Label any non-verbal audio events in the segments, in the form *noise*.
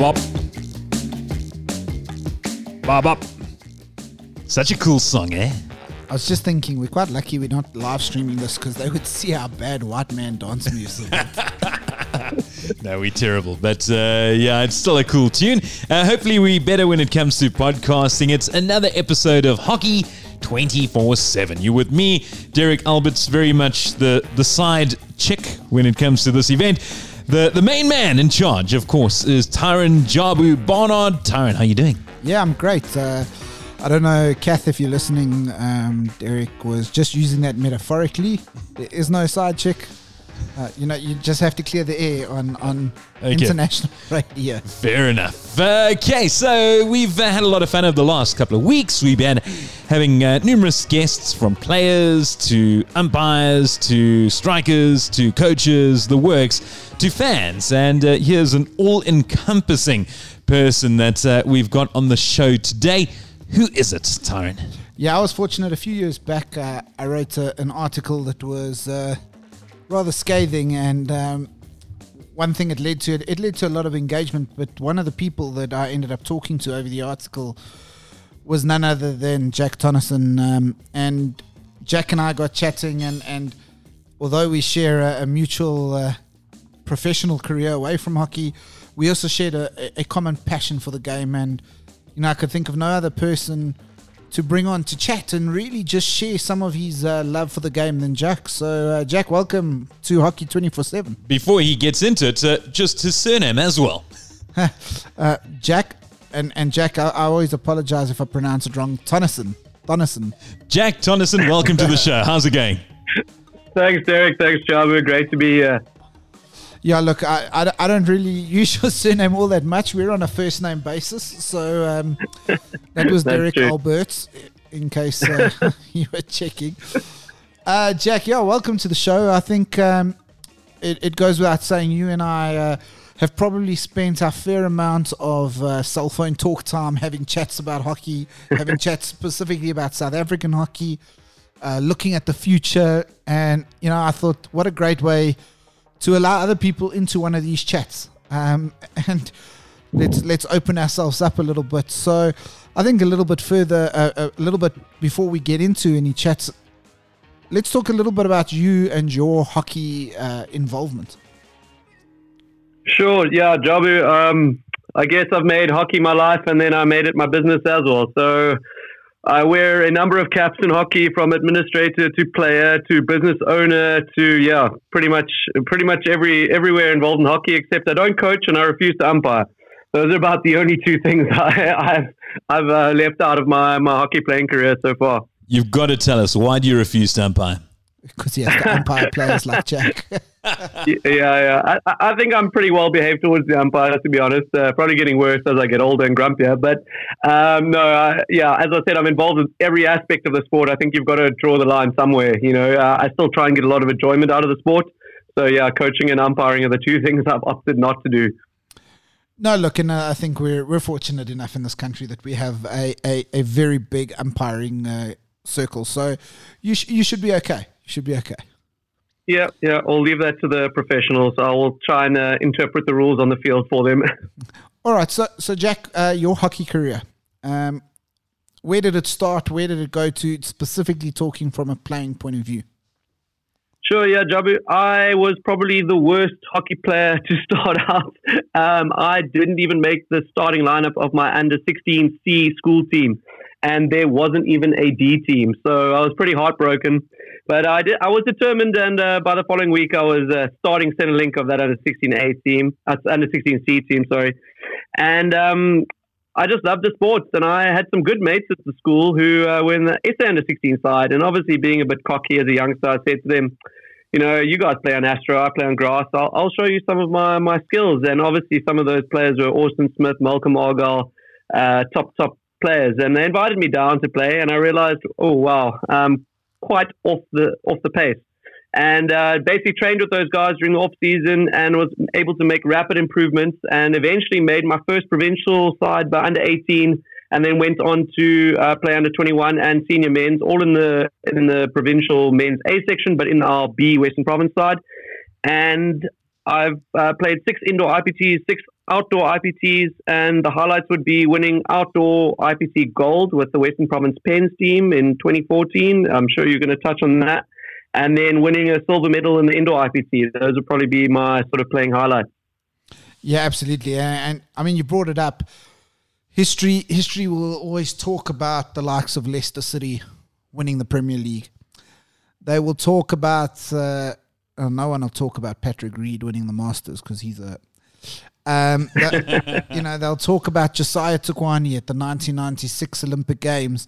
Bob up. Bob up. Such a cool song, eh? I was just thinking, we're quite lucky we're not live streaming this because they would see how bad white man dance music. *laughs* No, we're terrible. But uh, yeah, it's still a cool tune. Uh, hopefully, we're better when it comes to podcasting. It's another episode of Hockey 24 7. You with me, Derek Alberts, very much the, the side chick when it comes to this event. The, the main man in charge, of course, is Tyron Jabu Barnard. Tyron, how you doing? yeah, I'm great. Uh, I don't know, Kath, if you're listening, um, Derek was just using that metaphorically. There is no side chick. Uh, you know, you just have to clear the air on, on Okay. international *laughs* radio. Fair enough. Okay, so we've uh, had a lot of fun over the last couple of weeks. We've been having uh, numerous guests from players to umpires to strikers to coaches, the works, to fans. And uh, here's an all encompassing person that uh, we've got on the show today. Who is it, Tyron? Yeah, I was fortunate a few years back. Uh, I wrote a, an article that was uh, rather scathing, and um, one thing it led to it led to a lot of engagement. But one of the people that I ended up talking to over the article was none other than Jack Tonneson, um, and Jack and I got chatting, and and although we share a, a mutual uh, professional career away from hockey, we also shared a, a common passion for the game, and you know I could think of no other person to bring on to chat and really just share some of his uh, love for the game than Jack. So, uh, Jack, welcome to Hockey 24 7. Before he gets into it, uh, just his surname as well. *laughs* Uh, Jack, and, and Jack, I, I always apologize if I pronounce it wrong. Tonneson. Tonneson. Jack Tonneson, welcome to the show. How's it going? *laughs* Thanks, Derek. Thanks, Jabu. Great to be here. Yeah, look, I, I, I don't really *laughs* use your surname all that much. We're on a first name basis. So um, that was *laughs* Derek true. Alberts, in case uh, *laughs* you were checking. Uh, Jack, yeah, welcome to the show. I think um, it, it goes without saying you and I uh, have probably spent a fair amount of uh, cell phone talk time having chats about hockey, having chats specifically about South African hockey, uh, looking at the future. And, you know, I thought, what a great way to allow other people into one of these chats. Um, *laughs* and let's let's open ourselves up a little bit. So, I think a little bit further, uh, a little bit before we get into any chats, let's talk a little bit about you and your hockey uh, involvement. Sure. Yeah, Jabu. Um, I guess I've made hockey my life, and then I made it my business as well. So I wear a number of caps in hockey, from administrator to player to business owner to yeah, pretty much pretty much every everywhere involved in hockey. Except I don't coach and I refuse to umpire. Those are about the only two *laughs* things I, I've I've uh, left out of my my hockey playing career so far. You've got to tell us why do you refuse to umpire? Because he has to umpire players like Jack. *laughs* yeah, yeah. I, I think I'm pretty well behaved towards the umpires, to be honest. Uh, probably getting worse as I get older and grumpier. But um, no, uh, yeah, as I said, I'm involved in every aspect of the sport. I think you've got to draw the line somewhere. You know, uh, I still try and get a lot of enjoyment out of the sport. So yeah, coaching and umpiring are the two *laughs* things I've opted not to do. No, look, and uh, I think we're we're fortunate enough in this country that we have a, a, a very big umpiring uh, circle. So you sh- you should be okay. Should be okay. Yeah, yeah. I'll leave that to the professionals. I will try and uh, interpret the rules on the field for them. *laughs* All right, so so Jack, uh, your hockey career, um, where did it start? Where did it go to? Specifically, talking from a playing point of view. Sure, yeah, Jabu. I was probably the worst hockey player *laughs* to start *laughs* out. Um, I didn't even make the starting lineup of my under 16C school team, and there wasn't even a D team. So I was pretty heartbroken. But I did. I was determined, and uh, by the following week, I was uh, starting center link of that under 16A team, uh, under 16C team. Sorry, and um, I just loved the sports, and I had some good mates at the school who uh, were in the SA under 16 side. And obviously, being a bit cocky as a youngster, I said to them, you know, you guys play on Astro, I play on grass. I'll, I'll show you some of my, my skills. And obviously, some of those players were Austin Smith, Malcolm Argyle, uh, top, top players. And they invited me down to play, and I realized, oh, wow, um, quite off the, off the pace. And uh, basically trained with those guys during the off season and was able to make rapid improvements and eventually made my first provincial side by under 18 and then went on to uh, play under 21 and senior men's, all in the in the provincial men's A section, but in our B Western Province side. And I've uh, played six indoor IPTs, six outdoor IPTs, and the highlights would be winning outdoor IPT gold with the Western Province Pens team in 2014. I'm sure you're going to touch on that. And then winning a silver medal in the indoor IPT. Those would probably be my sort of playing highlights. Yeah, absolutely. And, and I mean, you brought it up. History, history will always talk about the likes of Leicester City winning the Premier League. They will talk about. Uh, oh, no one will talk about Patrick Reed winning the Masters because he's a. Um, that, you know, they'll talk about Josiah Thugwane at the 1996 Olympic Games,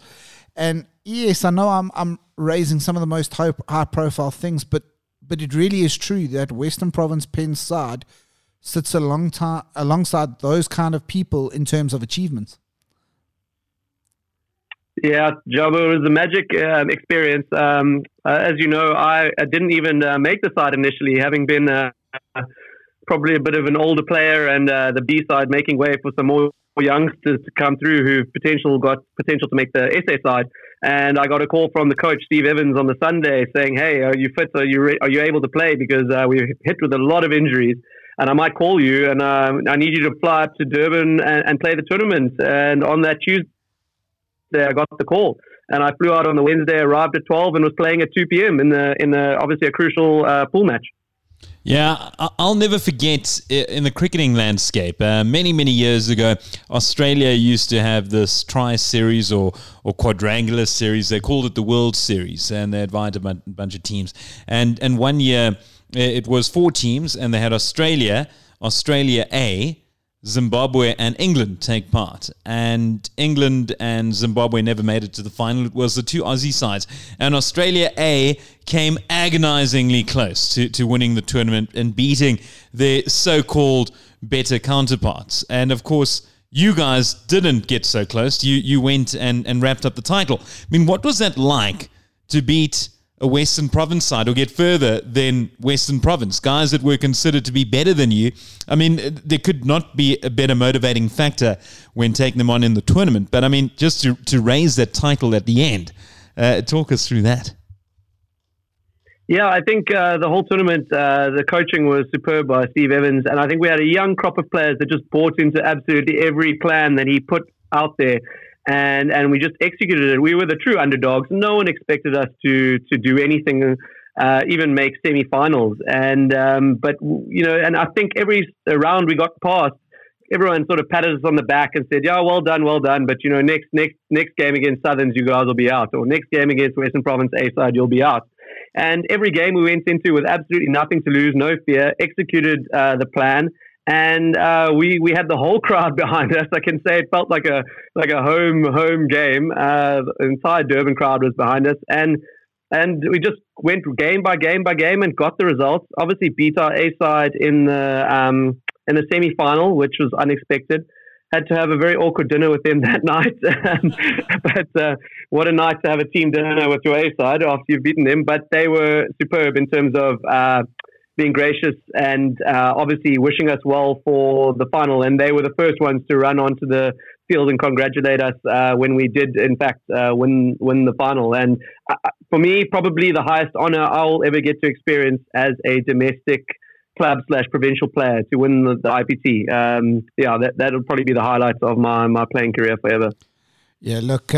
and yes, I know I'm I'm raising some of the most high profile things, but but it really is true that Western Province Penn side sits along ta- alongside those kind of people in terms of achievements. Yeah, Jabu was a magic uh, experience. Um, uh, as you know, I, I didn't even uh, make the side initially, having been uh, probably a bit of an older player and uh, the B side making way for some more youngsters to come through who potential got potential to make the SA side. And I got a call from the coach Steve Evans on the Sunday saying, "Hey, are you fit? Are you re- are you able to play? Because uh, we're hit with a lot of injuries." and I might call you and uh, I need you to fly up to Durban and, and, play the tournament. And on that Tuesday, I got the call. And I flew out on the Wednesday, arrived at 12, and was playing at 2 p.m. in the in the obviously a crucial uh, pool match. Yeah, I'll never forget in the cricketing landscape. Uh, many, many years ago, Australia used to have this tri series or, or quadrangular series. They called it the World Series, and they invited a bunch of teams. And and one year, it was four teams, and they had Australia, Australia A, Zimbabwe and England take part. And England and Zimbabwe never made it to the final. It was the two Aussie sides. And Australia A came agonizingly close to, to winning the tournament and beating their so called better counterparts. And of course, you guys didn't get so close. You you went and, and wrapped up the title. I mean, what was that like to beat a Western Province side or get further than Western Province, guys that were considered to be better than you. I mean, there could not be a better motivating factor when taking them on in the tournament. But I mean, just to, to raise that title at the end, uh, talk us through that. Yeah, I think uh, the whole tournament, uh, the coaching was superb by Steve Evans. And I think we had a young crop of players that just bought into absolutely every plan that he put out there and and we just executed it. We were the true underdogs. No one expected us to to do anything, uh, even make semi-finals. And um, but you know, and I think every round we got past, everyone sort of patted us on the back and said, "Yeah, well done, well done." But you know, next next next game against Southerns, you guys will be out, or next game against Western Province A side, you'll be out. And every game we went into with absolutely nothing to lose, no fear, executed uh, the plan and uh, we we had the whole crowd *laughs* behind us. I can say it felt like a like a home home game. Uh, the entire Durban crowd was behind us, and and we just went game by game by game and got the results. Obviously, beat our A side in the um, in the semi final, which was unexpected. Had to have a very awkward dinner with them *laughs* that night, *laughs* but uh, what a night to have a team dinner with your A side after you've beaten them. But they were superb in terms of uh, being gracious and uh, obviously wishing us well for the final. And they were the first ones to run onto the field and congratulate us uh, when we did, in fact, uh, win win the final. And uh, for me, probably the highest honor I'll ever get to experience as a domestic club slash provincial player to win the, the IPT. Um, yeah, that that'll probably be the highlights of my my playing career forever. Yeah, look.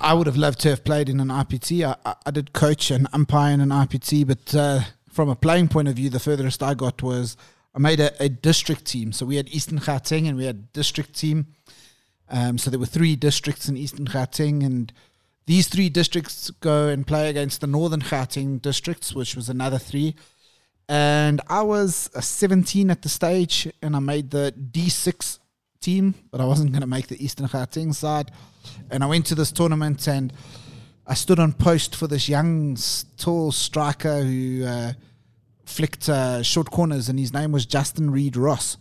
I would have loved to have played in an IPT. I, I did coach and umpire in an IPT, but uh, from a playing point of view, the furthest I got was I made a, a district team. So we had Eastern Gauteng and we had district team. Um, so there were three districts in Eastern Gauteng, and these three districts go and play against the Northern Gauteng districts, which was another three. And I was 17 at the stage, and I made the D6 team, but I wasn't going to make the Eastern Gauteng side. And I went to this tournament and I stood on post for this young, tall striker who uh, flicked uh, short corners, and his name was Justin Reid-Ross.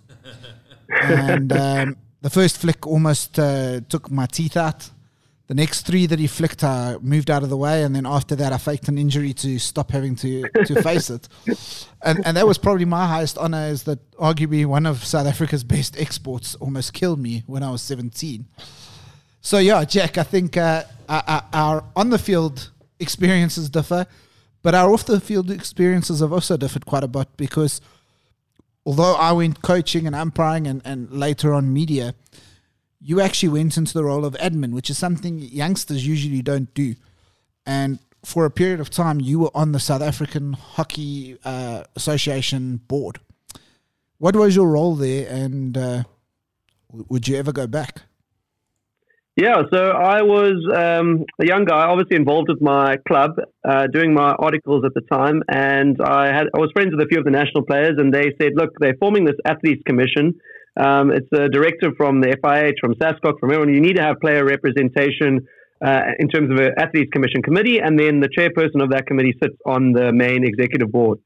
*laughs* and um, the first flick almost uh, took my teeth out. The next three that he flicked, I moved out of the way, and then after that, I faked an injury to stop having to to *laughs* face it. And and that was probably my highest honor, is that arguably one of South Africa's best exports almost killed me when I was seventeen. So yeah, Jack, I think uh, our, on the field experiences differ, But our off the field experiences have also differed quite a bit because although I went coaching and umpiring and, and later on media, you actually went into the role of admin, which is something youngsters usually don't do. And for a period of time, you were on the South African Hockey uh, Association board. What was your role there, and uh, would you ever go back? Yeah, so I was um, a young guy, obviously involved with my club, uh, doing my articles at the time, and I had I was friends with a few of the national players, and they said, "Look, they're forming this athletes commission. Um, it's a directive from the FIH, from SASCOC, from everyone. You need to have player representation uh, in terms of an athletes commission committee, and then the chairperson of that committee sits on the main executive board."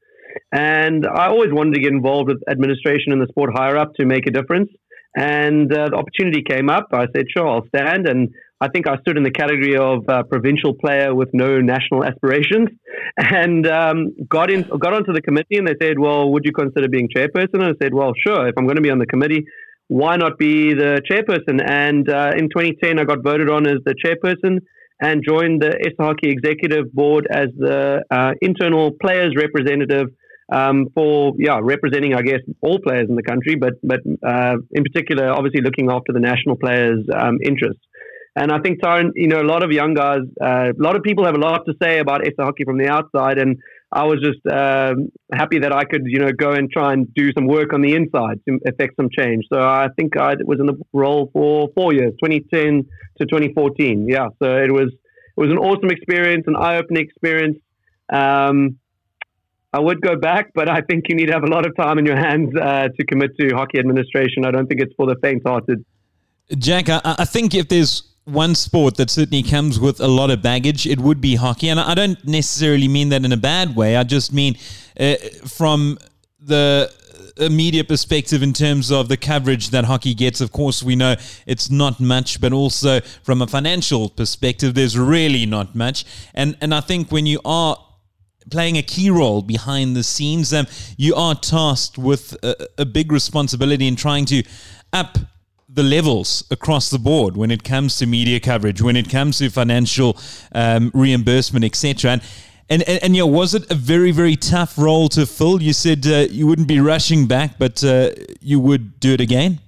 And I always wanted to get involved with administration in the sport higher up to make a difference. And uh, the opportunity came up. I said, sure, I'll stand. And I think I stood in the category of uh, provincial player with no national aspirations, and um, got in, got onto the committee. And they said, "Well, would you consider being chairperson?" And I said, "Well, sure. If I'm going to be on the committee, why not be the chairperson?" And uh, in 2010, I got voted on as the chairperson and joined the SA Hockey Executive Board as the uh, internal players representative um, for yeah representing I guess all players in the country, but but uh, in particular, obviously looking after the national players' um, interests. And I think Tyron, you know, a lot of young guys, uh, a lot of people have a lot to say about SA hockey from the outside, and I was just um, happy that I could, you know, go and try and do some work on the inside to affect some change. So I think I was in the role for four years, 2010 to 2014. Yeah, so it was it was an awesome experience, an eye-opening experience. Um, I would go back, but I think you need to have a lot of time in your hands uh, to commit to hockey administration. I don't think it's for the faint-hearted. Jack, I, I think if there's one sport that certainly comes with a lot of baggage, it would be hockey. And I don't necessarily mean that in a bad way. I just mean uh, from the media perspective in terms of the coverage that hockey gets. Of course, we know it's not much, but also from a financial perspective, there's really not much. And and I think when you are playing a key role behind the scenes. Um, you are tasked with a, a, big responsibility in trying to up the levels across the board when it comes to media coverage, when it comes to financial um, reimbursement, etc. And, and, and, and, yeah, was it a very, very tough role to fill? You said uh, you wouldn't be rushing back, but uh, you would do it again?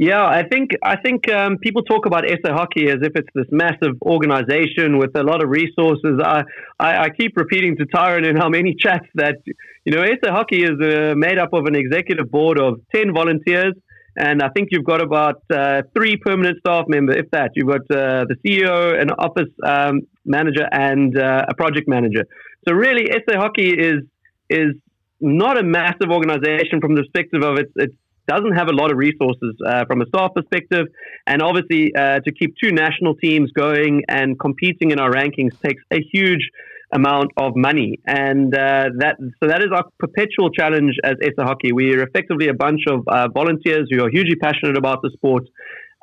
Yeah, I think I think um, people talk about SA Hockey as if it's this massive organization with a lot of resources. I, I, I keep repeating to Tyron in how many *laughs* chats that you know SA Hockey is uh, made up of an executive board of ten volunteers, and I think you've got about uh, three permanent staff members, if that. You've got uh, the CEO, an office um, manager, and uh, a project manager. So really, SA Hockey is is not a massive organization from the perspective of its, its doesn't have a lot of resources uh, from a staff perspective. And obviously, uh, to keep two national teams going and competing in our rankings takes a huge amount of money. And uh, that so that is our perpetual challenge as SA Hockey. We are effectively a bunch of uh, volunteers who are hugely passionate about the sport.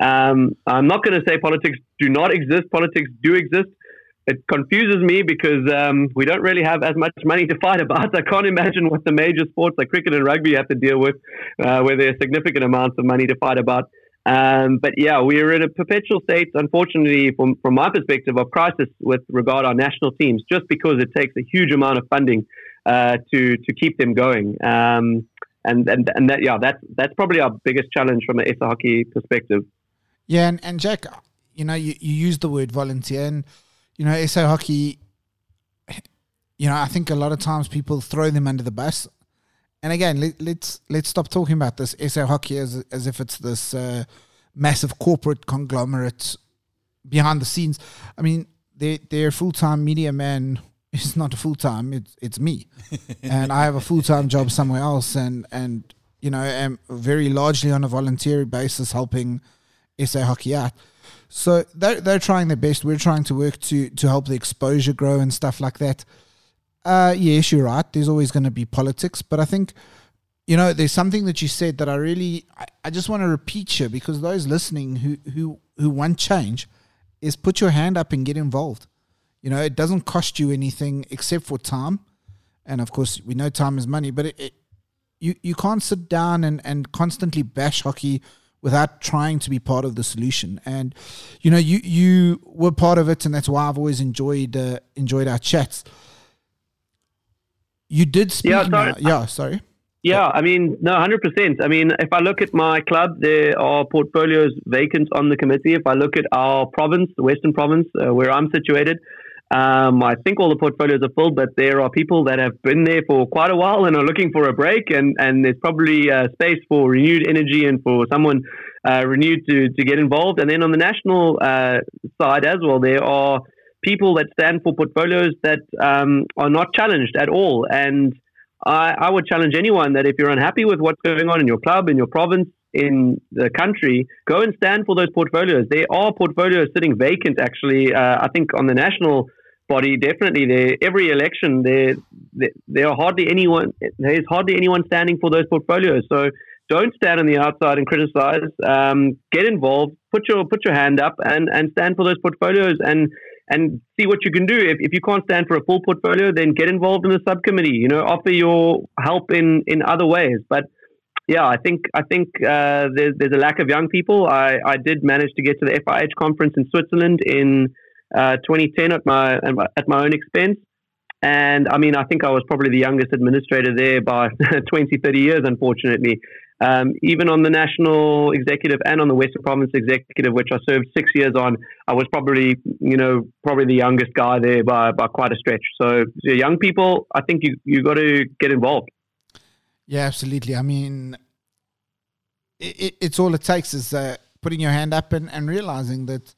Um, I'm not going to say politics do not exist. Politics do exist it confuses me because um, we don't really have as much money to fight about. *laughs* I can't imagine what the major sports like cricket and rugby have to deal with, uh, where there are significant amounts of money to fight about. Um, but yeah, we are in a perpetual state, unfortunately, from, from my perspective, of crisis with regard our national teams, just because it takes a huge amount of funding uh, to to keep them going. Um, and and and that yeah, that's that's probably our biggest challenge from an SA hockey perspective. Yeah, and, and Jack, you know, you, you use the word volunteer and you know, SA hockey, you know, I think a lot of times people throw them under the bus. And again, let, us let's, let's stop talking about this SA hockey as as if it's this uh, massive corporate conglomerate behind the scenes. I mean, their their full time media man *laughs* is not a full time. It's it's me, *laughs* and I have a full time job somewhere else, and and you know, am very largely on a voluntary basis helping SA hockey out. So they're, they're trying their best. We're trying to work to to help the exposure grow and stuff like that. Uh, yes, you're right. There's always going to be politics, but I think you know there's something that you said that I really I, I just want to repeat here because those listening who who who want change is put your hand up and get involved. You know, it doesn't cost you anything except for time, and of course we know time is money. But it, it you you can't sit down and and constantly bash hockey without trying to be part of the solution. And you know, you you were part of it, and that's why I've always enjoyed uh, enjoyed our chats. You did speak. Yeah, now- sorry. yeah, sorry. Yeah, I mean, no, hundred percent. I mean, if I look at my club, there are portfolios vacant on the committee. If I look at our province, the Western Province, uh, where I'm situated, um, I think all the portfolios are full, but there are people that have been there for quite a while and are looking for a break, and, and there's probably uh, space for renewed energy and for someone uh, renewed to, to get involved. And then on the national uh, side as well, there are people that stand for portfolios that um, are not challenged at all. And I, I would challenge anyone that if you're unhappy with what's going on in your club, in your province, in the country, go and stand for those portfolios. There are portfolios sitting vacant, actually. Uh, I think on the national body, definitely. There, every election, there, there, there are hardly anyone. There is hardly anyone standing for those portfolios. So don't stand on the outside and criticize. Um, get involved. Put your put your hand up and, and stand for those portfolios and and see what you can do. If, if you can't stand for a full portfolio, then get involved in the subcommittee. You know, offer your help in, in other ways. But yeah, I think I think uh, there's there's a lack of young people. I, I did manage to get to the FIH conference in Switzerland in uh, 2010 at my at my own expense. And I mean, I think I was probably the youngest administrator there by *laughs* 20, 30 years, unfortunately. Um, even on the national executive and on the Western Province executive, which I served six years on, I was probably, you know, probably the youngest guy there by, by quite a stretch. So, so young people, I think you you got to get involved. Yeah, absolutely. I mean, it, it, it's all it takes is uh, putting your hand up and, and realizing that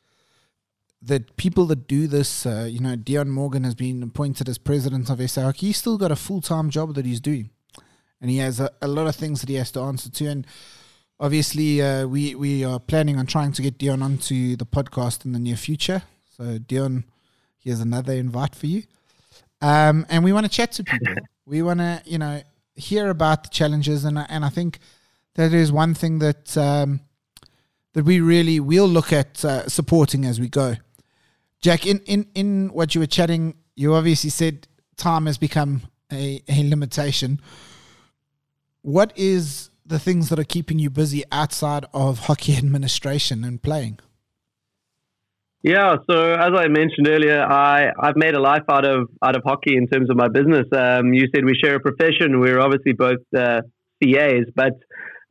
that people that do this, uh, you know, Dion Morgan has been appointed as president of SA Hockey. He's still got a full time job that he's doing, and he has a, a lot of things that he has to answer to. And obviously, uh, we we are planning on trying to get Dion onto the podcast in the near future. So, Dion, here's another invite for you. Um, and we want to chat to people. we want to, you know, hear about the challenges, and and I think that is one thing that um, that we really will look at uh, supporting as we go. Jack, in, in, in what you were chatting, you obviously said time has become a, a limitation. What is the things that are keeping you busy outside of hockey *laughs* administration and playing? Yeah, so as I mentioned earlier, I, I've made a life out of out of hockey in terms of my business. Um, you said we share a profession. We're obviously both uh, CAs, but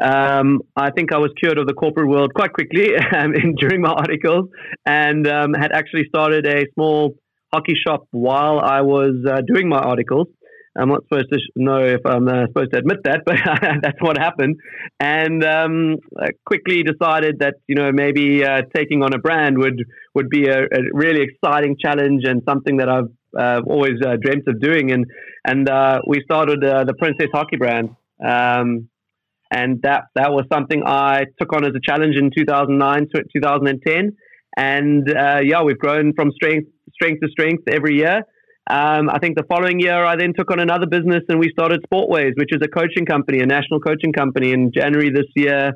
um, I think I was cured of the corporate world quite quickly *laughs* um, in, during my articles and um, had actually started a small hockey shop while I was uh, doing my articles. I'm not supposed to know if I'm uh, supposed to admit that, *laughs* but that's what happened. And um, quickly decided that you know maybe uh, taking on a brand would would be a, a really exciting challenge and something that I've uh, always uh, dreamt of doing. And and uh, we started uh, the Princess Hockey brand. Um, and that that was something I took on as a challenge in 2009 to 2010, and uh, yeah, we've grown from strength strength to strength every year. Um, I think the following year, I then took on another business, and we started Sportways, which is a coaching company, a national coaching company. In January this year,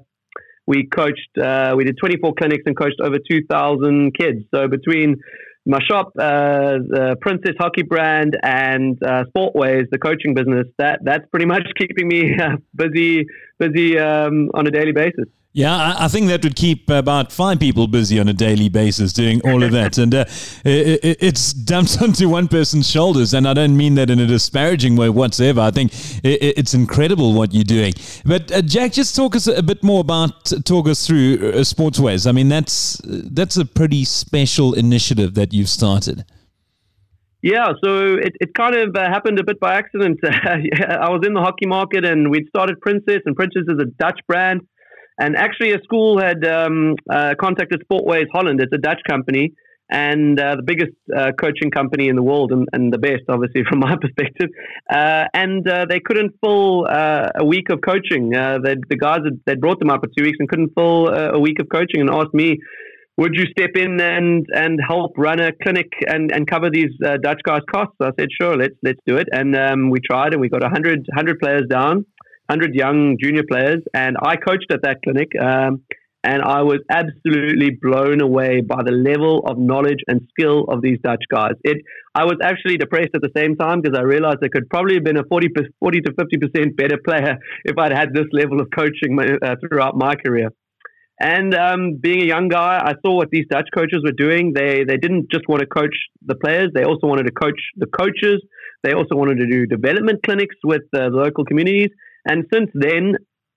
we coached, uh, we did 24 clinics and coached over 2,000 kids. So between my shop, uh, the Princess Hockey brand, and uh, Sportways, the coaching business, that that's pretty much *laughs* keeping me uh, busy, busy um, on a daily basis. Yeah, I, I think that would keep about five people busy on a daily basis doing all of that, *laughs* and uh, it, it, it's dumped *laughs* onto one person's shoulders. And I don't mean that in a disparaging way whatsoever. I think it, it's incredible what you're doing. But uh, Jack, just talk us a bit more about talk us through uh, Sportsways. I mean, that's that's a pretty special initiative that you've started. Yeah, so it, it kind of uh, happened a bit by accident. *laughs* I was in the hockey market and we'd started Princess, and Princess is a Dutch brand. And actually, a school had um, uh, contacted Sportways Holland. It's a Dutch company and uh, the biggest uh, coaching company in the world, and, and, the best, obviously, *laughs* from my perspective. Uh, and uh, they couldn't fill uh, a week of coaching. the guys had, they brought them up for two weeks and couldn't fill a week of coaching, and asked me, "Would you step in and and help run a clinic and, and cover these Dutch guys' costs?" I said, "Sure, let's let's do it." And um, we tried, and we got 100, 100 players down. 100 young junior players, and I coached at that clinic. Um, and I was absolutely blown away by the level of knowledge and skill of these Dutch guys. It, I was actually depressed at the same time because I realized I could probably have been a 40, 40 to 50% better player *laughs* if I'd had this level of coaching my, uh, throughout my career. And um, being a young guy, I saw what these Dutch coaches were doing. They they didn't just want to coach the players; they also wanted to coach the coaches. They also wanted to do development clinics with uh, the local communities. And since then,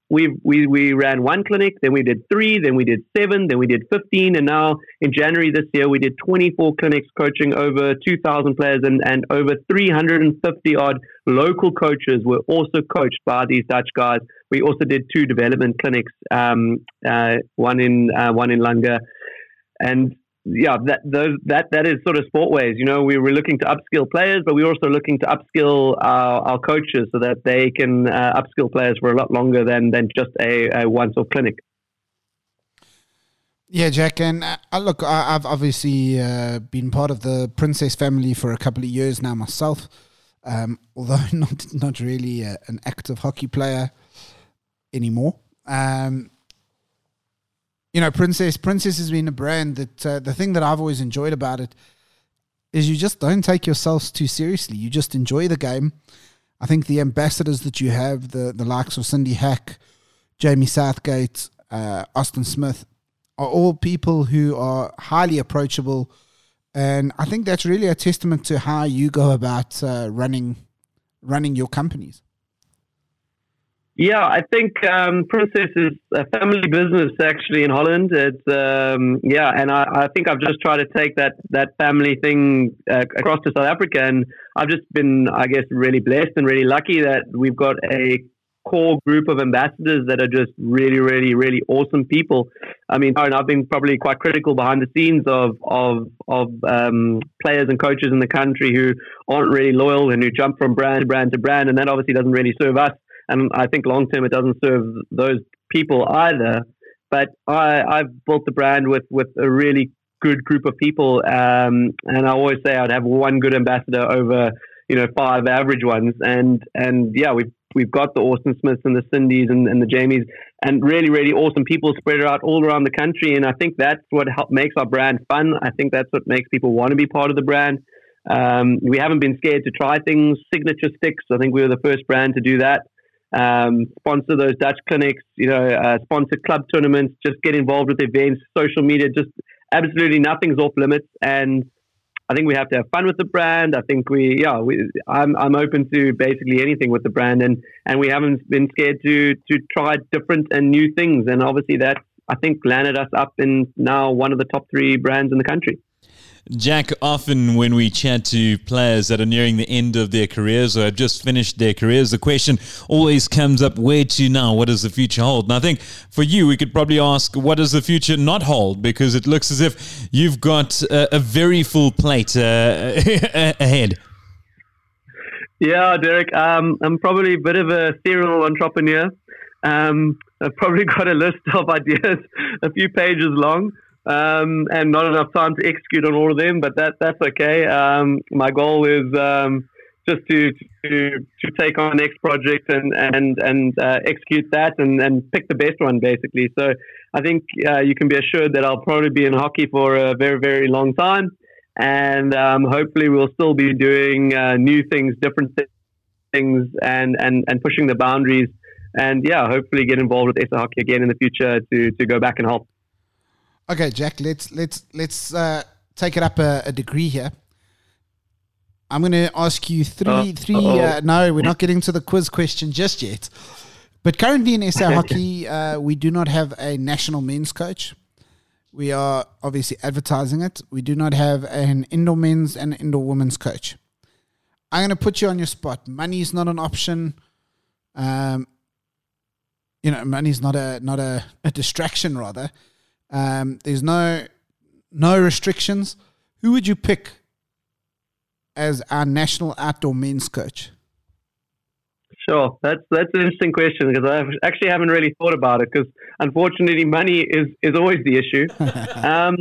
we we we ran one clinic, then we did three, then we did seven, then we did fifteen, and now in January this year we did twenty four clinics coaching over two thousand players, and and over three hundred and fifty odd local coaches were also coached by these Dutch guys. We also did two development clinics, um, uh, one in uh, one in Langa, and yeah, that those that that is sort of sportways. You know, we were looking to upskill players, but we're also looking to upskill our, our coaches so that they can uh, upskill players for a lot longer than than just a, a once-off clinic. Yeah, Jack, and uh, look, I, have obviously uh, been part of the Princess family for a couple of years now myself. Um, although *laughs* not not really a, an active hockey player anymore. Um, you know, Princess Princess has been a brand that uh, the thing that I've always enjoyed about it is you just don't take yourselves too seriously. You just enjoy the game. I think the ambassadors that you have, the the likes of Cindy Hack, Jamie Southgate, uh, Austin Smith, are all people who are highly approachable, and I think that's really a testament to how you go about uh, running running your companies. Yeah, I think um, Princess is a family business actually in Holland. It's um, yeah, and I, I, think I've just tried to take that that family thing uh, across to South Africa, and I've just been, I guess, really blessed and really lucky that we've got a core group of ambassadors that are just really, really, really awesome people. I mean, I've been probably quite critical behind the scenes of of of um, players and coaches in the country who aren't really loyal and who jump from brand to brand to brand, and that obviously doesn't really serve us and I think long term it doesn't serve those people either. But I, I've built the brand with with a really good group of people, um, and I always say I'd have one good ambassador over you know five average ones, and and yeah, we've we've got the Austin Smiths and the Cindy's and, and the Jamies, and really really awesome people spread out all around the country, and I think that's what help, makes our brand fun. I think that's what makes people want to be part of the brand. Um, we haven't been scared to try things. Signature sticks, I think we were the first brand to do that um, sponsor those Dutch clinics, you know, uh, sponsor club tournaments, just get involved with events, social media, just absolutely nothing's off limits. And I think we have to have fun with the brand. I think we, yeah, we, I'm, I'm open to basically anything with the brand, and, and we haven't been scared to to try different and new things. And obviously, that I think landed us up in now one of the top three brands in the country. Jack, often when we chat to players that are nearing the end of their careers or have just finished their careers, the question always comes up where to now? What does the future hold? And I think for you, we could probably ask, what does the future not hold? Because it looks as if you've got a, a very full plate uh, *laughs* ahead. Yeah, Derek, um, I'm probably a bit of a serial entrepreneur. Um, I've probably *laughs* got a list of ideas, a few pages long um, and not enough time to execute on all of them. But that that's okay. Um, my goal is um, just to, to to take on next project and and and uh, execute that and, and pick the best one basically. So I think uh, you can be assured that I'll probably be in hockey for a very very long time, and um, hopefully we'll still be doing uh, new things, different things, and and and pushing the boundaries. And yeah, hopefully get involved with SA Hockey again in the future to to go back and help. Okay, Jack. Let's let's let's uh, take it up a, a degree here. I'm going to ask you three uh, three. Uh, no, we're not getting to the quiz question just yet. But currently in SA *laughs* Hockey, uh, we do not have a national men's coach. We are obviously advertising it. We do not have an indoor men's and indoor women's coach. I'm going to put you on your spot. Money is not an option. Um, you know, money is not a not a, a distraction. Rather, um, there's no no restrictions. Who would you pick as our national outdoor men's coach? Sure, that's that's an interesting question because I actually haven't really thought about it because unfortunately money is is always the issue. *laughs* um,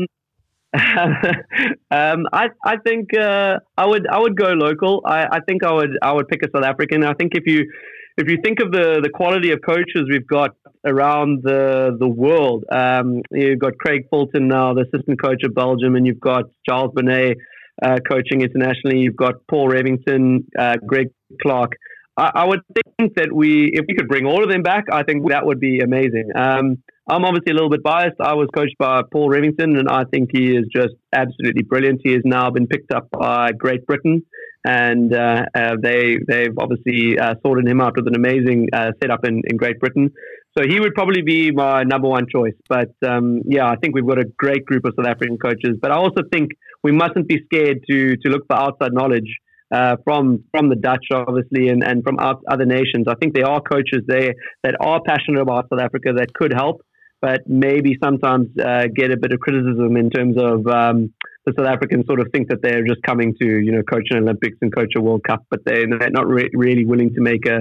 *laughs* um, I I think uh, I would I would go local. I, I think I would I would pick a South African. I think if you if you think of the the quality of coaches we've got around the the world, um, you've got Craig Fulton now, the assistant coach of Belgium, and you've got Charles Bonnet uh, coaching internationally. You've got Paul Revington, uh, Greg Clark. I, I, would think that we, if we could bring all of them back, I think that would be amazing. Um, I'm obviously a little bit biased. I was coached by Paul Revington, and I think he is just absolutely brilliant. He has now been picked up by Great Britain, and uh, uh, they they've obviously uh, sorted him out with an amazing uh, setup in, in Great Britain. So he would probably be my number one choice. But um, yeah, I think we've got a great group of South African coaches. But I also think we mustn't be scared to to look for outside knowledge uh, from from the Dutch, obviously, and, and from other nations. I think there are coaches there that are passionate about South Africa that could help, but maybe sometimes uh, get a bit of criticism in terms of um, the South Africans sort of think that they're just coming to you know coach an Olympics and coach a World Cup, but they're, not re- really willing to make a.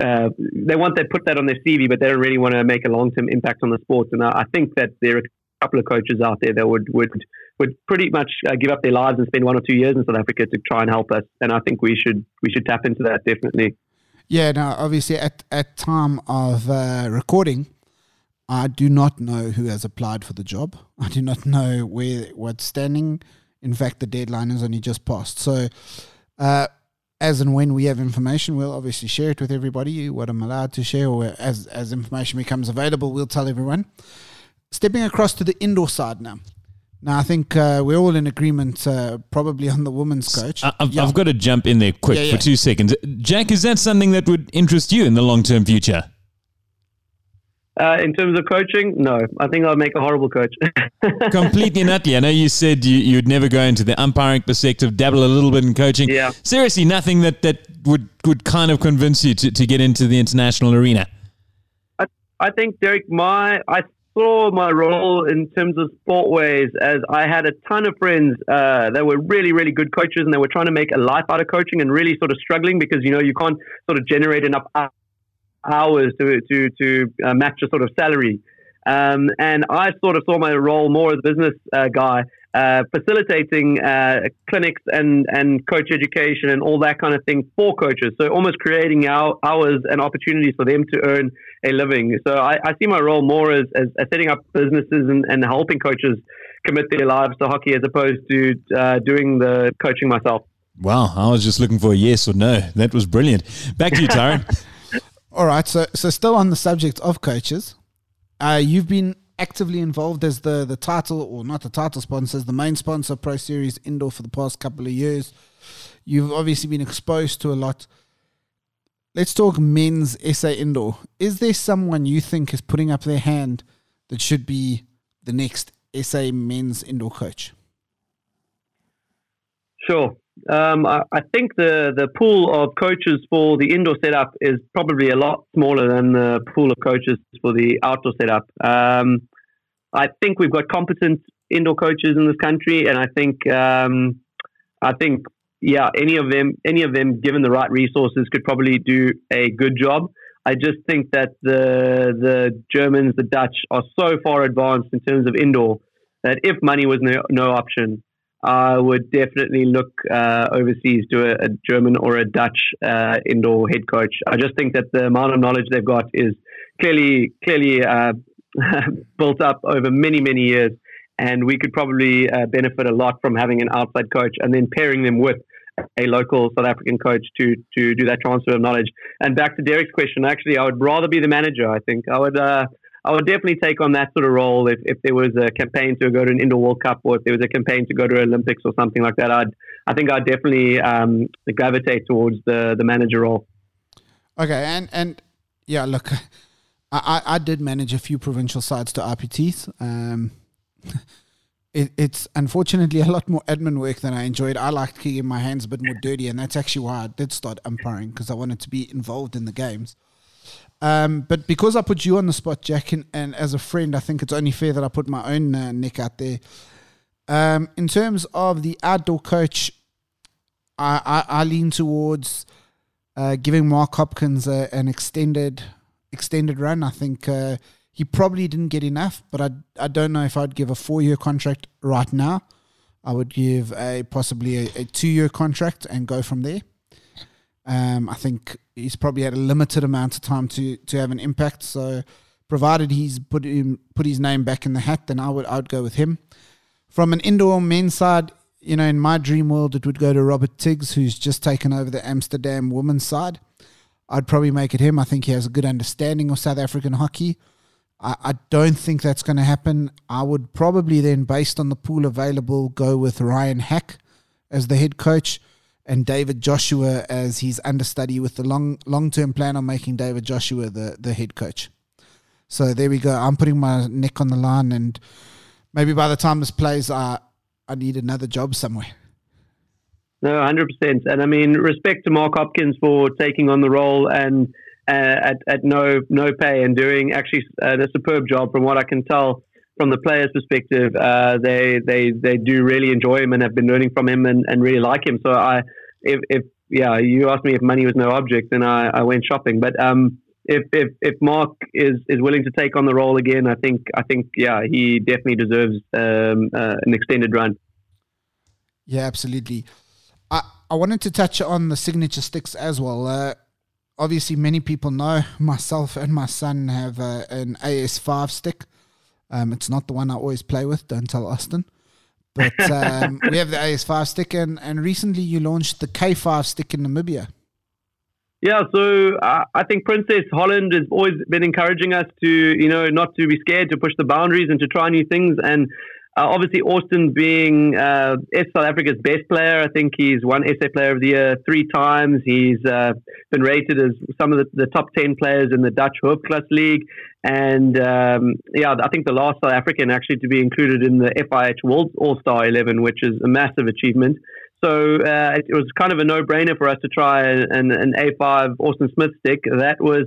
Uh, they want to put that on their CV, but they don't really want to make a long term impact on the sport. And I, I think that there are a couple of coaches out there that would would would pretty much uh, give up their lives and spend one or two years in South Africa to try and help us. And I think we should we should tap into that definitely. Yeah, no, obviously at at time of uh, recording, I do not know who has applied for the job. I do not know where what's standing. In fact, the deadline has only just passed. So, uh, as and when we have information, we'll obviously share it with everybody. What I'm allowed to share, or as as information becomes available, we'll tell everyone. Stepping across to the indoor side now. Now, I think uh, we're all in agreement, uh, probably on the women's coach. I've, yeah. I've, got to jump in there quick yeah, yeah. for two seconds. Jack, is that something that would interest you in the long term future? Uh, in terms of coaching, no. I think I'd make a horrible coach. *laughs* Completely nutty. I know you said you, would never go into the umpiring perspective, dabble a little bit in coaching. Yeah. Seriously, nothing that, that would, would kind of convince you to, to get into the international arena. I, I think, Derek, my I saw my role in terms of sportways as I had a ton of friends uh, that were really, really good coaches and they were trying to make a life out of coaching and really sort of struggling because, you know, you can't sort of generate enough hours to, to, to uh, match a sort of salary. Um, and I sort of saw my role more as a business uh, guy uh, facilitating uh, clinics and, and coach education and all that kind of thing for coaches. So almost creating our, hours and opportunities for them to earn a living. So I, I see my role more as, as, as setting up businesses and, and, helping coaches commit their lives to hockey as opposed to uh, doing the coaching myself. Wow, I was just looking for a yes or no. That was brilliant. Back to you, Tyron. *laughs* all right, so so still on the subject of coaches, uh, you've been actively involved as the the title or not the title sponsor, as the main sponsor Pro Series Indoor for the past couple of years. You've obviously been exposed to a lot. Let's talk men's SA Indoor. Is there someone you think is putting up their hand that should be the next SA men's indoor coach? Sure. Um, I, I, think the, the pool of coaches for the indoor setup is probably a lot smaller than the pool of coaches for the outdoor setup. Um, I think we've got competent indoor coaches in this country, and I think um, I think yeah, any of them, any of them, given the right resources, could probably do a good job. I just think that the the Germans, the Dutch, are so far advanced in terms of indoor that if money was no, no option, I would definitely look uh, overseas to a, a, German or a Dutch uh, indoor head coach. I just think that the amount of knowledge they've got is clearly clearly uh, *laughs* built up over many many years, and we could probably uh, benefit a lot from having an outside coach and then pairing them with a local South African coach to to do that transfer of knowledge. And back to Derek's question, actually, I would rather be the manager. I think I would. I would definitely take on that sort of role if, if there was a campaign to go to an indoor World Cup or if there was a campaign to go to Olympics or something like that. I'd I think I'd definitely um, gravitate towards the the manager role. Okay, and and yeah, look, *laughs* I I did manage a few provincial sides to RPTs. Um, *laughs* it, it's unfortunately a lot more admin work than I enjoyed. I liked keeping my hands a bit more dirty, and that's actually why I did start umpiring because I wanted to be involved in the games. Um, but because I put you on the spot, Jack, and, and, as a friend, I think it's only fair that I put my own uh, neck out there. Um, in terms of the outdoor coach, I, I, I lean towards uh, giving Mark Hopkins an extended extended run. I think uh, he probably didn't get enough, but I, I don't know if I'd give a four year contract right now. I would give a possibly a, a two year contract and go from there. Um, I think he's probably had a limited amount of time to to have an impact. So, provided he's put him put his name back in the hat, then I would I would go with him. From an indoor men's side, you know, in my dream world, it would go to Robert Tiggs, who's just taken over the Amsterdam women's side. I'd probably make it him. I think he has a good understanding of South African hockey. I, I don't think that's going to happen. I would probably then, based on the pool available, go with Ryan Hack as the head coach and David Joshua as his understudy with the long long term plan on making David Joshua the, the head coach. So there we go. I'm putting my neck on the line, and maybe by the time this plays, I I need another job somewhere. No, hundred percent. And I mean, respect to Mark Hopkins for taking on the role and uh, at at no no pay and doing actually uh, a superb job from what I can tell from the players' perspective, uh, they they they do really enjoy him and have been learning from him and, and really like him. So I, if, if yeah, you asked me if money was no object, then I, I went shopping. But um, if, if if Mark is is willing to take on the role again, I think I think yeah, he definitely deserves um, uh, an extended run. Yeah, absolutely. I I wanted to touch on the signature sticks as well. Uh, obviously, many people know *laughs* myself and my son have uh, an AS5 stick. Um, it's not the one I always play with. Don't tell Austin. But um, we have the AS5 stick, and, and recently you launched the K5 stick in Namibia. Yeah, so uh, I think Princess Holland has always been encouraging us to, you know, not to be scared to push the boundaries and to try new things. And uh, obviously, Austin being uh, South Africa's best player, I think he's won SA Player of the Year three times. He's uh, been rated as some of the, the, top 10 players in the Dutch Hoofdklasse League. And um, yeah, I think the last South African actually to be included in the FIH World All Star 11, which is a massive achievement. So uh, it, was kind of a no brainer for us to try an, an A5 Austin Smith stick. That was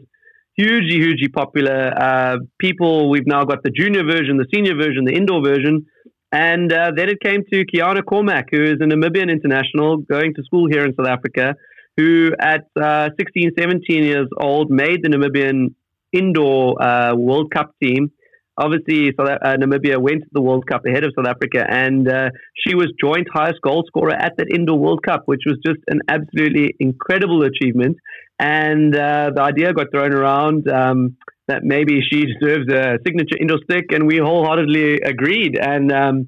hugely, hugely popular. Uh, people, we've now got the junior version, the senior version, the indoor version. And uh, then it came to Kiana Cormack, who is a Namibian international going to school here in South Africa, who at uh, 16, 17 years old made the Namibian indoor uh, World Cup team. Obviously, uh, Namibia went to the World Cup ahead of South Africa, and uh, she was joint highest goal scorer at that indoor World Cup, which was just an absolutely incredible achievement. And uh, the idea got thrown around. Um, that maybe she deserves a signature indoor stick, and we wholeheartedly agreed. And um,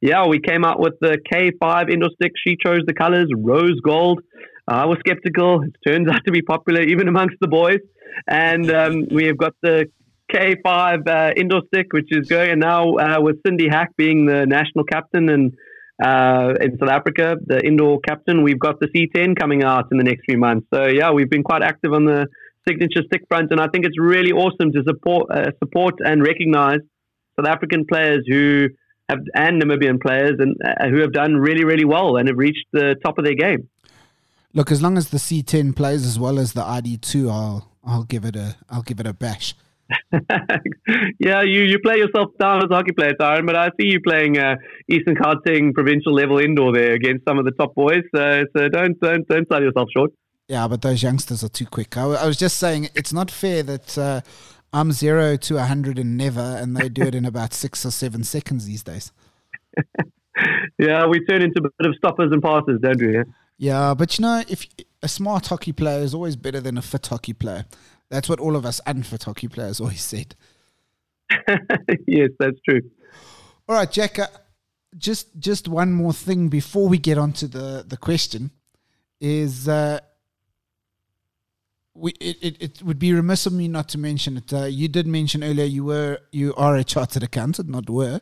yeah, we came out with the K5 indoor stick. She chose the colors rose gold. I was skeptical. It turns out to be popular even amongst the boys. And um, we have got the K5 uh, indoor stick, which is going. And now uh, with Cindy Hack being the national captain and uh, in South Africa, the indoor captain, we've got the C10 coming out in the next few months. So yeah, we've been quite active on the signature stick front, and I think it's really awesome to support uh, support and recognize South African players who have and Namibian players and uh, who have done really really well and have reached the top of their game. Look, as long as the C10 plays as well as the ID2, I'll I'll give it a I'll give it a bash. *laughs* yeah, you, you play yourself down as a hockey player, Tyron, but I see you playing uh, Eastern Gauteng provincial level indoor there against some of the top boys. So, so don't don't don't sell yourself short. Yeah, but those youngsters are too quick. I, I was just saying it's not fair that uh, I'm zero to a hundred and never, and they do it in about *laughs* six or seven seconds these days. *laughs* yeah, we turn into a bit of stoppers and passes, don't we? Yeah, but you know, if a smart hockey player is always better than a fit hockey player. That's what all of us unfit hockey players always said. *laughs* yes, that's true. All right, Jack. Uh, just just one more thing before we get on to the the question is uh, it, it, it, would be remiss of me not to mention it. Uh, you did mention earlier you were you are a chartered accountant, not were.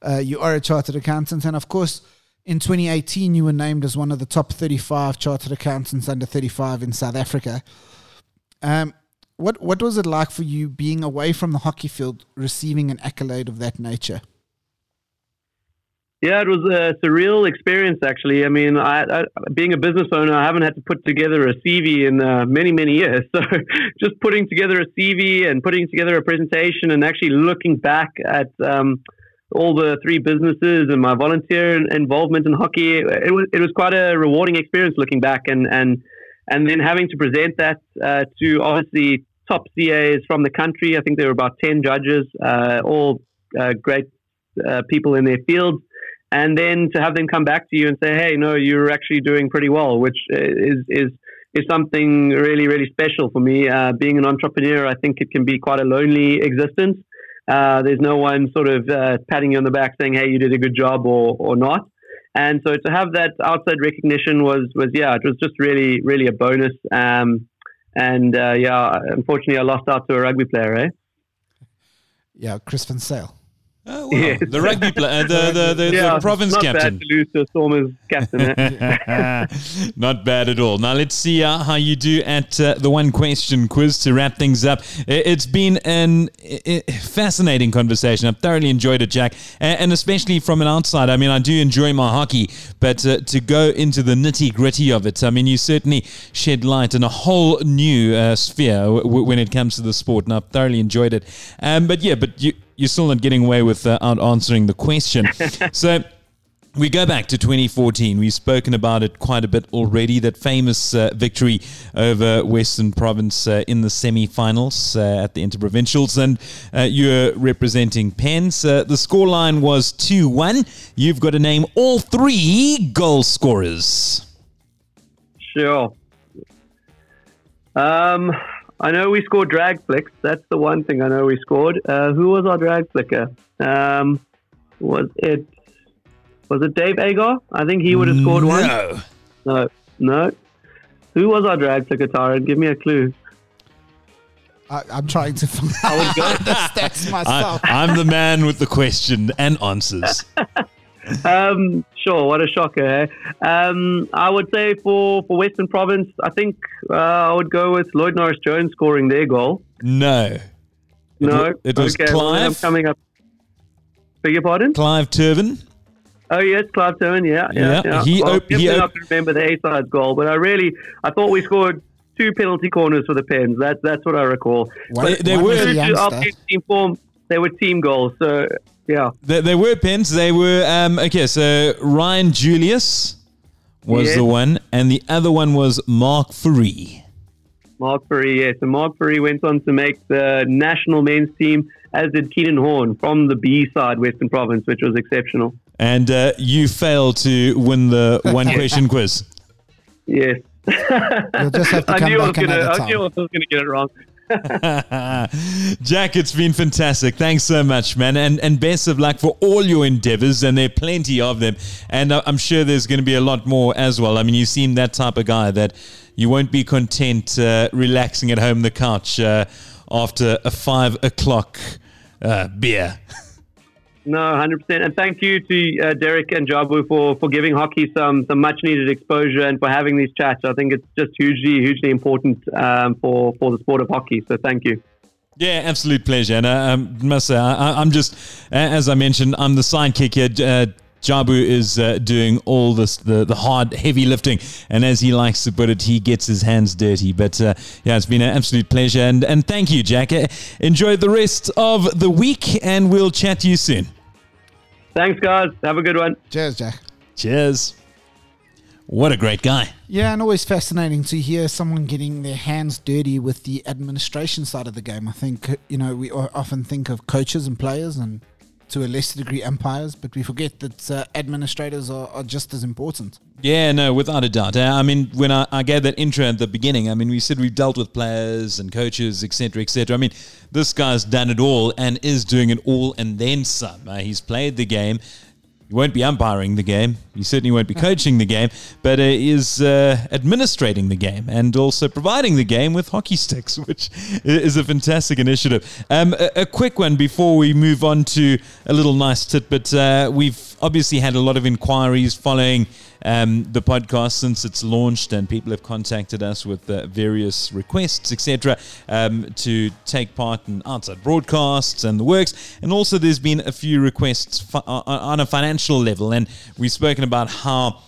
Uh, you are a chartered accountant, and of course, in 2018 you were named as one of the top 35 chartered accountants under 35 in South Africa. Um, what what was it like for you being away from the hockey field, receiving an accolade of that nature? Yeah, it was a surreal experience, actually. I mean, I, I, being a business owner, I haven't had to put together a CV in uh, many, many years. *laughs* So just putting together a CV and putting together a presentation and actually looking back at um, all the three businesses and my volunteer involvement in hockey, it was, it was quite a rewarding experience looking back and, and, and then having to present that uh, to obviously top CAs from the country. I think there were about 10 judges, uh, all uh, great uh, people in their fields and then to have them come back to you and say, "Hey, no, you're actually doing pretty well," which is is is something really really special for me. Uh, being an entrepreneur, I think it can be quite a lonely existence. Uh, there's no one sort of uh, patting you on the back saying, "Hey, you did a good job," or or not. And so to have that outside recognition was was yeah, it was just really really a bonus. Um, And uh, yeah, unfortunately, I lost out to a rugby player. Eh? Yeah, Chris Van Zyl. Oh, wow. The rugby player, the, the, the, yeah, the province not captain. Bad to lose to a Stormers captain. Eh? *laughs* not bad at all. Now let's see uh, how you do at uh, the one question quiz to wrap things up. It's been an fascinating conversation. I've thoroughly enjoyed it, Jack, and especially from an outside. I mean, I do enjoy my hockey, but uh, to go into the nitty gritty of it, I mean, you certainly shed light on a whole new uh, sphere w- when it comes to the sport, and I've thoroughly enjoyed it. Um, but yeah, but you you're still not getting away with uh, answering the question. *laughs* so we go back to 2014. We've spoken about it quite a bit already. That famous uh, victory over Western Province uh, in the semi-finals uh, at the Interprovincials, and uh, you're representing Pens. Uh, the scoreline was 2-1. You've got to name all three goal scorers. Sure. Um, I know we scored drag flicks. That's the one thing I know we scored. Uh, who was our drag flicker? Um, was it was it Dave Agar? I think he would have scored no. one. No, no. no. Who was our drag flicker, Tara? Give me a clue. I, am trying to find *laughs* out the stats myself. I, I'm the man with the question and answers. *laughs* um, sure, what a shocker. Eh? Um, I would say for, for Western Province, I think uh, I would go with Lloyd Norris Jones scoring their goal. No. No. It, it was okay, Clive. Well, I'm coming up. Beg your pardon? Clive Turvin. Oh yes, Clive Turvin. Yeah, yeah. Yeah, yeah. he well, op- he definitely op- not to remember the A side goal, but I really, I thought we scored two penalty corners for the Pens. That's that's what I recall. One- but they one were- was a after team form, they were team goals. So yeah, They, they were pens. They were um, okay. So Ryan Julius was Yes. the one, and the other one was Mark Free. Mark Furry. Yes, and Mark Furry went on to make the national men's team, as did Keenan Horne from the B side, Western Province, which was exceptional. And uh, you failed to win the *laughs* one question quiz. Yes. You'll just have to *laughs* I come knew I was back gonna, another I knew I was going to get it wrong. *laughs* Jack, it's been fantastic. Thanks so much, man. And, and best of luck for all your endeavors. And there are plenty of them. And I'm sure there's going to be a lot more as well. I mean, you seem that type of guy that you won't be content uh, relaxing at home the couch uh, after a five o'clock uh, beer. *laughs* No, 100%. And thank you to uh, Derek and Jabu for, for giving hockey some, some much needed exposure and for having these chats. I think it's just hugely, hugely important um, for, for the sport of hockey. So thank you. Yeah, absolute pleasure. And I um, must say, I, I'm just, as I mentioned, I'm the sidekick here. Uh, Jabu is uh, doing all this, the, the hard, heavy lifting. And as he likes to put it, he gets his hands dirty. But uh, yeah, it's been an absolute pleasure. And, and thank you, Jack. Uh, enjoy the rest of the week, and we'll chat to you soon. Thanks, guys. Have a good one. Cheers, Jack. Cheers. What a great guy. Yeah, and always fascinating to hear someone getting their hands dirty with the administration side of the game. I think, you know, we often think of coaches and players and to a lesser degree umpires, but we forget that uh, administrators are, are just as important. Yeah, no, without a doubt. I mean, when I, I gave that intro at the beginning, I mean, we said we've dealt with players and coaches, etc., etc. I mean, this guy's done it all and is doing it all and then some. Uh, he's played the game. He won't be umpiring the game. He certainly won't be *laughs* coaching the game, but uh, is uh, administrating the game and also providing the game with hockey sticks, *laughs* which is a fantastic initiative. Um, a, a quick one before we move on to a little nice tidbit. Uh, we've obviously had a lot of inquiries following um, the podcast since it's launched, and people have contacted us with uh, various requests, etc., um, to take part in outside broadcasts and the works. And also, there's been a few requests fi- on on a financial level, and we've spoken about how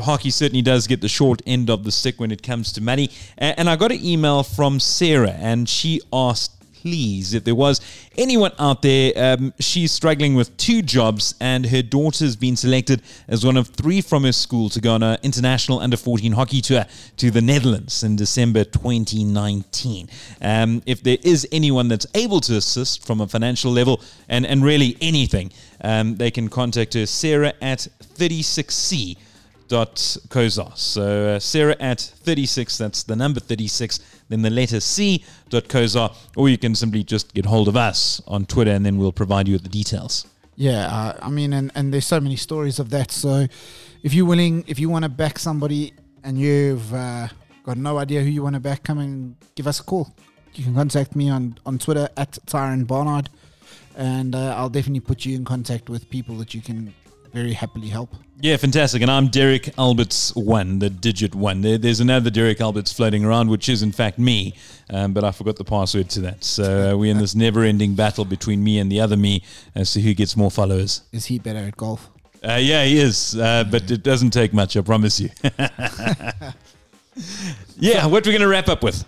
hockey certainly does get the short end of the stick when it comes to money. And I got an email from Sarah, and she asked please, if there was anyone out there, um, she's struggling with two jobs, and her daughter's been selected as one of three from her school to go on an international under 14 hockey tour to the Netherlands in December 2019. Um, if there is anyone that's able to assist from a financial level and, and really anything, um, they can contact her, Sarah at 36C dot kozos. So uh, Sarah at 36, that's the number 36, then the letter C dot kozar, or you can simply just get hold of us on Twitter and then we'll provide you with the details. Yeah, uh, I mean, and, and there's so many stories of that. So if you're willing, if you want to back somebody and you've uh, got no idea who you want to back, come and give us a call. You can contact me on, on Twitter at Tyron Barnard, and uh, I'll definitely put you in contact with people that you can very happily help. Yeah, fantastic. And I'm Derek Alberts one, the digit one. There, there's another Derek Alberts floating around, which is in fact me, um, but I forgot the password to that. So uh, we're in this *laughs* never-ending battle between me and the other me as to who gets more followers. Is he better at golf? Uh, yeah, he is, uh, but it doesn't take much, I promise you. *laughs* yeah, what are we're going to wrap up with?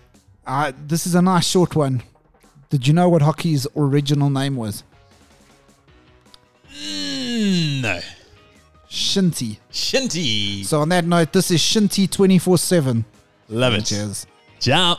Uh, this is a nice short one. Did you know what hockey's original name was? Mm, no. Shinty. Shinty. So on that note, this is Shinty 24-7. Love it. Cheers. Ciao.